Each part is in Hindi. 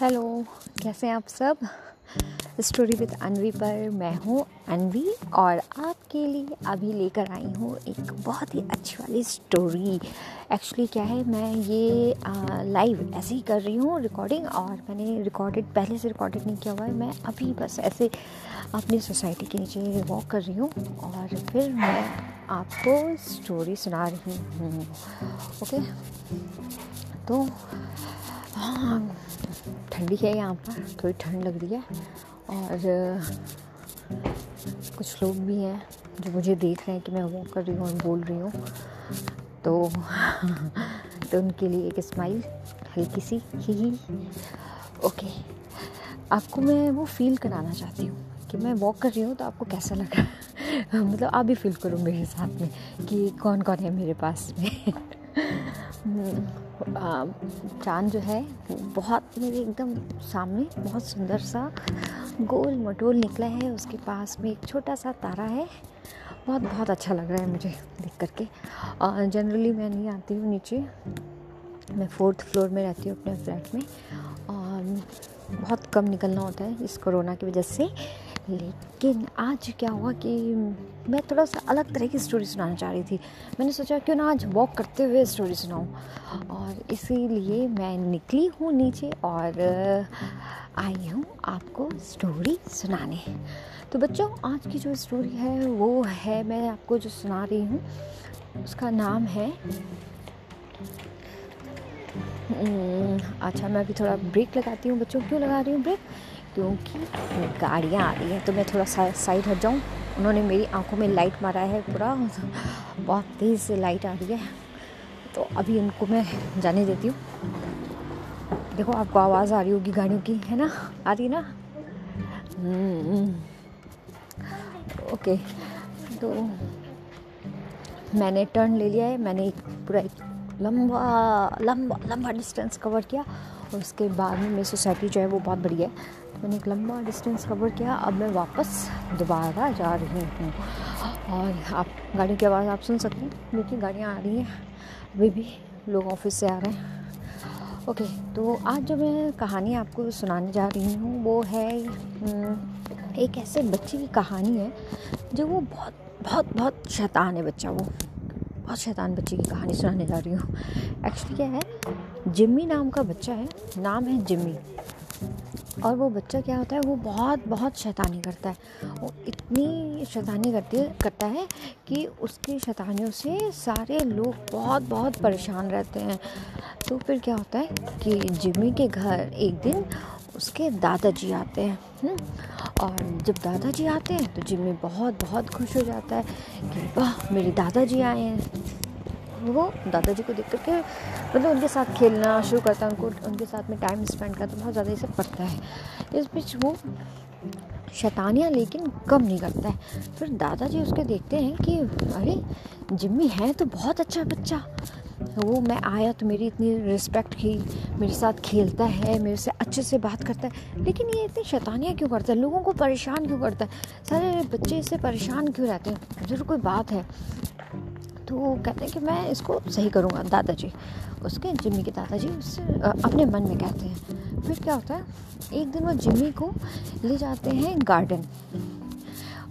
हेलो, कैसे हैं आप सब? स्टोरी विद अनवी पर मैं हूँ अनवी और आपके लिए अभी लेकर आई हूँ एक बहुत ही अच्छी वाली स्टोरी एक्चुअली क्या है, मैं ये लाइव ऐसे ही कर रही हूँ रिकॉर्डिंग और मैंने रिकॉर्डेड पहले से रिकॉर्डेड नहीं किया हुआ है। मैं अभी बस ऐसे अपनी सोसाइटी के नीचे वॉक कर रही हूँ और फिर मैं आपको स्टोरी सुना रही हूँ। ओके तो हाँ ठंडी है यहाँ पर, थोड़ी ठंड लग रही है और कुछ लोग भी हैं जो मुझे देख रहे हैं कि मैं वॉक कर रही हूँ और बोल रही हूँ। तो तो उनके लिए एक स्माइल हल्की सी, ही ही। ओके आपको मैं वो फील कराना चाहती हूँ कि मैं वॉक कर रही हूँ तो आपको कैसा लगा? मतलब आप भी फील करो मेरे साथ में कि कौन कौन है मेरे पास में। चाँद जो है, बहुत मेरे एकदम सामने बहुत सुंदर सा गोल मटोल निकला है। उसके पास में एक छोटा सा तारा है। बहुत बहुत अच्छा लग रहा है मुझे देख करके। और जनरली मैं नहीं आती हूँ नीचे। मैं फोर्थ फ्लोर में रहती हूँ अपने फ्लैट में। और बहुत कम निकलना होता है इस कोरोना की वजह से। लेकिन आज क्या हुआ कि मैं थोड़ा सा अलग तरह की स्टोरी सुनाना चाह रही थी। मैंने सोचा, क्यों ना आज वॉक करते हुए स्टोरी सुनाऊं? और इसीलिए मैं निकली हूँ नीचे और आई हूँ आपको स्टोरी सुनाने। तो बच्चों, आज की जो स्टोरी है वो है, मैं आपको जो सुना रही हूँ, उसका नाम है अच्छा मैं अभी थोड़ा ब्रेक लगाती हूँ बच्चों क्यों लगा रही हूँ ब्रेक क्योंकि गाड़ियाँ आ रही हैं तो मैं थोड़ा सा साइड हट जाऊँ। उन्होंने मेरी आँखों में लाइट मारा है पूरा। बहुत तेज़ से लाइट आ रही है। तो अभी उनको मैं जाने देती हूँ। देखो आपको आवाज़ आ रही होगी गाड़ियों की है ना? आ रही ना? हम्म, ओके तो मैंने टर्न ले लिया है। मैंने पूरा एक लंबा लंबा लंबा डिस्टेंस कवर किया और उसके बाद में मेरी सोसाइटी जो है वो बहुत बड़ी है। तो मैंने एक लंबा डिस्टेंस कवर किया। अब मैं वापस दोबारा जा रही हूँ। और आप गाड़ी की आवाज़ आप सुन सकते हैं। देखिए गाड़ियाँ आ रही हैं। अभी भी लोग ऑफ़िस से आ रहे हैं। ओके तो आज जो मैं कहानी आपको सुनाने जा रही हूँ वो है हम्म, एक ऐसे बच्चे की कहानी है जो वो बहुत बहुत बहुत शैतान है बच्चा वो। बहुत शैतान बच्चे की कहानी सुनाने जा रही हूँ। एक्चुअली क्या है? जिम्मी नाम का बच्चा है नाम है जिम्मी। और वो बच्चा क्या होता है? वो बहुत बहुत शैतानी करता है। वो इतनी शैतानी करती करता है कि उसकी शैतानियों से सारे लोग बहुत बहुत परेशान रहते हैं। तो फिर क्या होता है कि जिम्मी के घर एक दिन उसके दादाजी आते हैं हम्म, और जब दादाजी आते हैं तो जिम्मी बहुत बहुत खुश हो जाता है कि वाह, मेरे दादाजी आए हैं। वो दादाजी को देख करके मतलब उनके साथ खेलना शुरू करता है, उनको, उनके साथ में टाइम स्पेंड करता है बहुत ज़्यादा इसे पड़ता है। इस बीच वो शैतानियाँ लेकिन कम नहीं करता है। फिर दादाजी उसके देखते हैं कि, अरे जिम्मी है तो बहुत अच्छा बच्चा। वो मैं आया तो मेरी इतनी रिस्पेक्ट की, मेरे साथ खेलता है, मेरे से अच्छे से बात करता है। लेकिन ये इतनी शैतानियाँ क्यों करता है? लोगों को परेशान क्यों करता है? सारे बच्चे इससे परेशान क्यों रहते हैं? ज़रूर कोई बात है। तो वो कहते हैं कि मैं इसको सही करूँगा, दादाजी। उसके जिम्मी के दादाजी उससे अपने मन में कहते हैं। फिर क्या होता है? एक दिन वो जिम्मी को ले जाते हैं गार्डन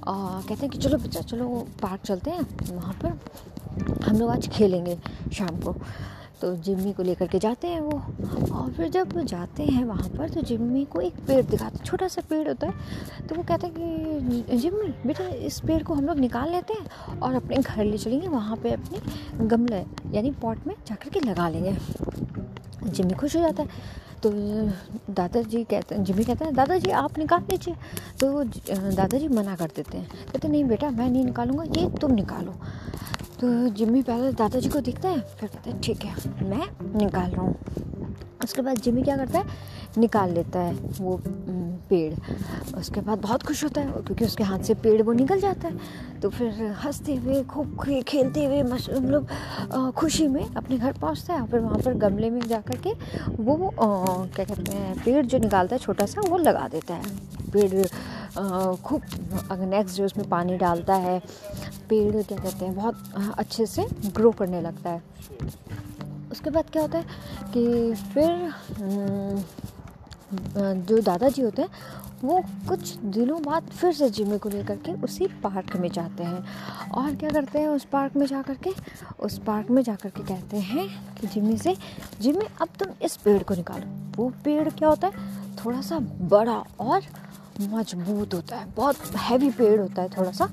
कहते हैं कि चलो बच्चा, चलो पार्क चलते हैं। वहाँ पर हम लोग आज खेलेंगे शाम को। तो जिम्मी को लेकर के जाते हैं वो। और फिर जब जाते हैं वहाँ पर तो जिम्मी को एक पेड़ दिखाते छोटा सा पेड़ होता है। तो वो कहते हैं कि, जिम्मी, बेटा, इस पेड़ को हम लोग निकाल लेते हैं और अपने घर ले चलेंगे। वहाँ पे अपने गमले, यानी पॉट में जाकर के लगा लेंगे। जिम्मी खुश हो जाता है। तो दादाजी कहते हैं, जिम्मी कहते हैं, दादाजी, आप निकाल लीजिए। तो दादाजी मना कर देते हैं। कहते नहीं बेटा, मैं नहीं निकालूँगा, ये तुम निकालो। तो जिम्मी पहले दादाजी को दिखता है फिर कहता है ठीक है मैं निकाल रहा हूँ। उसके बाद जिम्मी क्या करता है निकाल लेता है वो पेड़। उसके बाद बहुत खुश होता है क्योंकि उसके हाथ से पेड़ वो निकल जाता है। तो फिर हँसते हुए खूब खेलते हुए मतलब खुशी में अपने घर पहुँचता है। और फिर वहाँ पर गमले में जा कर के वो आ, क्या कहते हैं पेड़ जो निकालता है छोटा सा वो लगा देता है। पेड़ खूब नेक्स्ट डे उसमें पानी डालता है, पेड़ क्या कहते हैं, बहुत अच्छे से ग्रो करने लगता है। उसके बाद क्या होता है कि फिर जो दादाजी होते हैं, वो कुछ दिनों बाद फिर से जिम्मी को लेकर के उसी पार्क में जाते हैं। और क्या करते हैं उस पार्क में जा कर के? उस पार्क में जा कर के कहते हैं कि जिम्मी से जिम्मे अब तुम इस पेड़ को निकालो। वो पेड़ क्या होता है? थोड़ा सा बड़ा और मज़बूत होता है, बहुत हैवी पेड़ होता है थोड़ा सा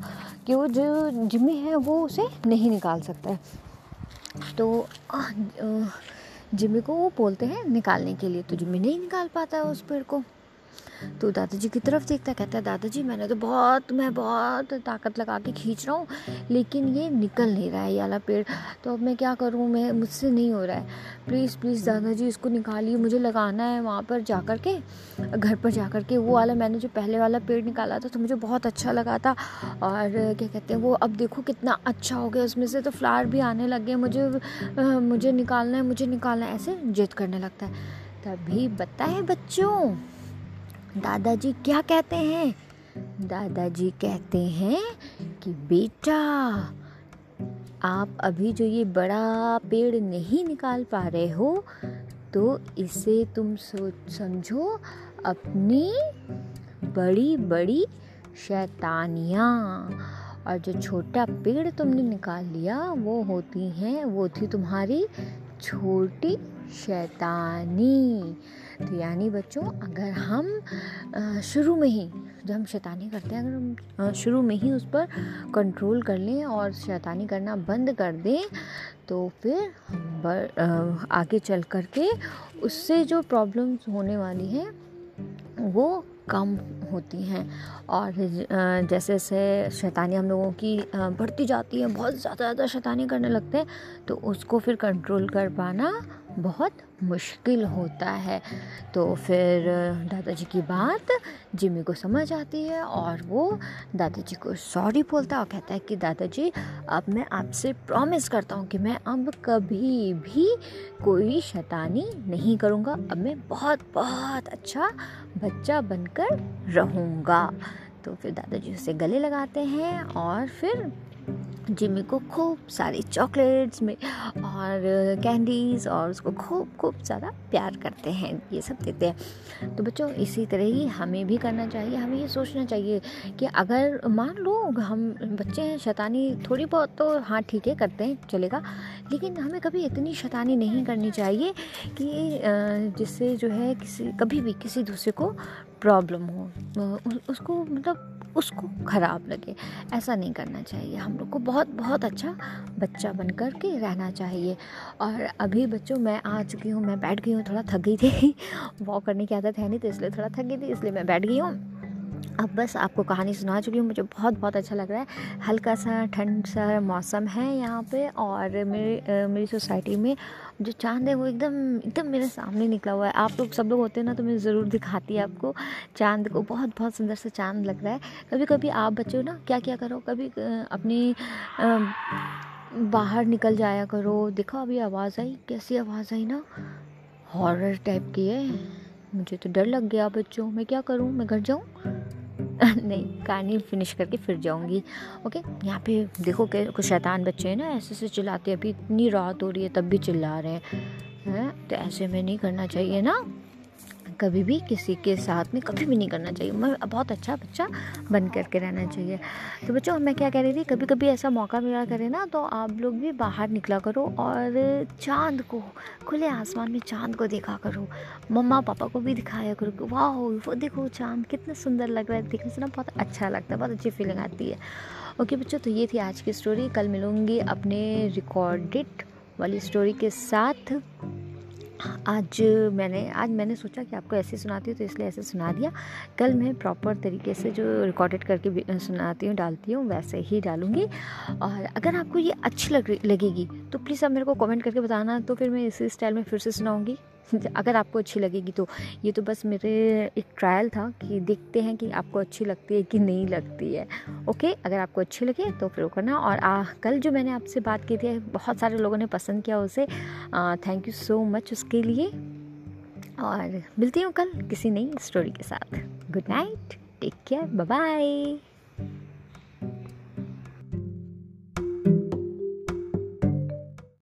कि वो जो जिम्मी है वो उसे नहीं निकाल सकता है। तो जिम्मी को वो बोलते हैं निकालने के लिए तो जिम्मी नहीं निकाल पाता है उस पेड़ को। तो दादाजी की तरफ़ देखता कहता है दादाजी, मैंने तो बहुत, मैं बहुत ताकत लगा के खींच रहा हूँ, लेकिन ये निकल नहीं रहा है ये वाला पेड़। तो अब मैं क्या करूँ? मैं, मुझसे नहीं हो रहा है। प्लीज़ प्लीज़ दादाजी, इसको निकालिए, मुझे लगाना है वहाँ पर जा कर के, घर पर जा कर के। वो वाला, मैंने जो पहले वाला पेड़ निकाला था तो मुझे बहुत अच्छा लगा था। और क्या कहते हैं, वो अब देखो कितना अच्छा हो गया, उसमें से तो फ्लावर भी आने लग गए, मुझे मुझे निकालना है, मुझे निकालना है, ऐसे जिद करने लगता है। तभी बताए बच्चों। दादाजी क्या कहते हैं? दादाजी कहते हैं कि बेटा, आप अभी जो ये बड़ा पेड़ नहीं निकाल पा रहे हो तो इसे तुम सोच समझो अपनी बड़ी बड़ी शैतानियाँ। और जो छोटा पेड़ तुमने निकाल लिया, वो होती हैं, वो थी तुम्हारी छोटी शैतानी। तो यानी बच्चों, अगर हम शुरू में ही जब हम शैतानी करते हैं, अगर हम शुरू में ही उस पर कंट्रोल कर लें और शैतानी करना बंद कर दें तो फिर हम आगे चल कर के उससे जो प्रॉब्लम्स होने वाली हैं, वो कम होती हैं। और जैसे जैसे शैतानी हम लोगों की बढ़ती जाती है, बहुत ज़्यादा ज़्यादा शैतानी करने लगते हैं तो उसको फिर कंट्रोल कर पाना बहुत मुश्किल होता है। तो फिर दादाजी की बात जिमी को समझ आती है और वो दादाजी को सॉरी बोलता है और कहता है कि, दादाजी, अब मैं आपसे प्रॉमिस करता हूँ कि मैं अब कभी भी कोई शैतानी नहीं करूँगा। अब मैं बहुत बहुत अच्छा बच्चा बनकर रहूँगा। तो फिर दादाजी उसे गले लगाते हैं और फिर जिमी को खूब सारी चॉकलेट्स में और कैंडीज़ और उसको खूब खूब सारा प्यार करते हैं, ये सब देते हैं। तो बच्चों, इसी तरह ही हमें भी करना चाहिए, हमें ये सोचना चाहिए कि अगर मान लो हम बच्चे हैं, शैतानी थोड़ी बहुत तो हाँ ठीक है, करते हैं, चलेगा लेकिन हमें कभी इतनी शैतानी नहीं करनी चाहिए कि जिससे जो है किसी, कभी भी किसी दूसरे को प्रॉब्लम हो। उसको मतलब उसको ख़राब लगे। ऐसा नहीं करना चाहिए। हम लोग को बहुत बहुत अच्छा बच्चा बन कर के रहना चाहिए। और अभी बच्चों, मैं आ चुकी हूँ। मैं बैठ गई हूँ। थोड़ा थक गई थी। वॉक करने की आदत है नहीं तो इसलिए थोड़ा थक गई थी, इसलिए मैं बैठ गई हूँ। अब बस आपको कहानी सुना चुकी हूँ। मुझे बहुत बहुत अच्छा लग रहा है। हल्का सा ठंड सा मौसम है यहाँ पे और मेरी मेरी सोसाइटी में जो चाँद है वो एकदम एकदम मेरे सामने निकला हुआ है। आप लोग सब लोग होते हैं ना तो मैं ज़रूर दिखाती है आपको चाँद को। बहुत बहुत सुंदर सा चाँद लग रहा है। कभी कभी आप बच्चों ना क्या क्या करो? कभी अपनी बाहर निकल जाया करो। देखो अभी आवाज़ आई, कैसी आवाज़ आई ना? हॉरर टाइप की है। मुझे तो डर लग गया बच्चों, मैं क्या करूँ? मैं घर जाऊँ? नहीं कहानी फिनिश करके फिर जाऊँगी। ओके यहाँ पे देखो कि कुछ शैतान बच्चे हैं ना, ऐसे ऐसे चिल्लाते अभी इतनी रात हो रही है, तब भी चिल्ला रहे हैं। है? तो ऐसे में नहीं करना चाहिए ना। कभी भी किसी के साथ में कभी भी नहीं करना चाहिए। मैं बहुत अच्छा बच्चा बन करके रहना चाहिए। तो बच्चों, मैं क्या कह रही थी? कभी कभी ऐसा मौका मिला करे ना तो आप लोग भी बाहर निकला करो और चाँद को, खुले आसमान में चाँद को देखा करो। मम्मा पापा को भी दिखाया करो वाह, वो देखो चाँद, कितना सुंदर लग रहा है। देखने से ना बहुत अच्छा लगता है, बहुत अच्छी फीलिंग आती है। ओके बच्चों तो ये थी आज की स्टोरी कल मिलूँगी अपने रिकॉर्डेड वाली स्टोरी के साथ। आज मैंने आज मैंने सोचा कि आपको ऐसे सुनाती हूँ तो इसलिए ऐसे सुना दिया। कल मैं प्रॉपर तरीके से जो रिकॉर्डेड करके सुनाती हूँ, डालती हूँ, वैसे ही डालूँगी। और अगर आपको ये अच्छी लग लगेगी तो प्लीज़ आप मेरे को कमेंट करके बताना तो फिर मैं इसी स्टाइल में फिर से सुनाऊँगी। अगर आपको अच्छी लगेगी तो। ये तो बस मेरे एक ट्रायल था कि देखते हैं कि आपको अच्छी लगती है कि नहीं लगती है। ओके अगर आपको अच्छी लगे तो फिर करना। और आ, कल जो मैंने आपसे बात की थी बहुत सारे लोगों ने पसंद किया उसे। थैंक यू सो मच उसके लिए। और मिलती हूँ कल किसी नई स्टोरी के साथ। Good night take care bye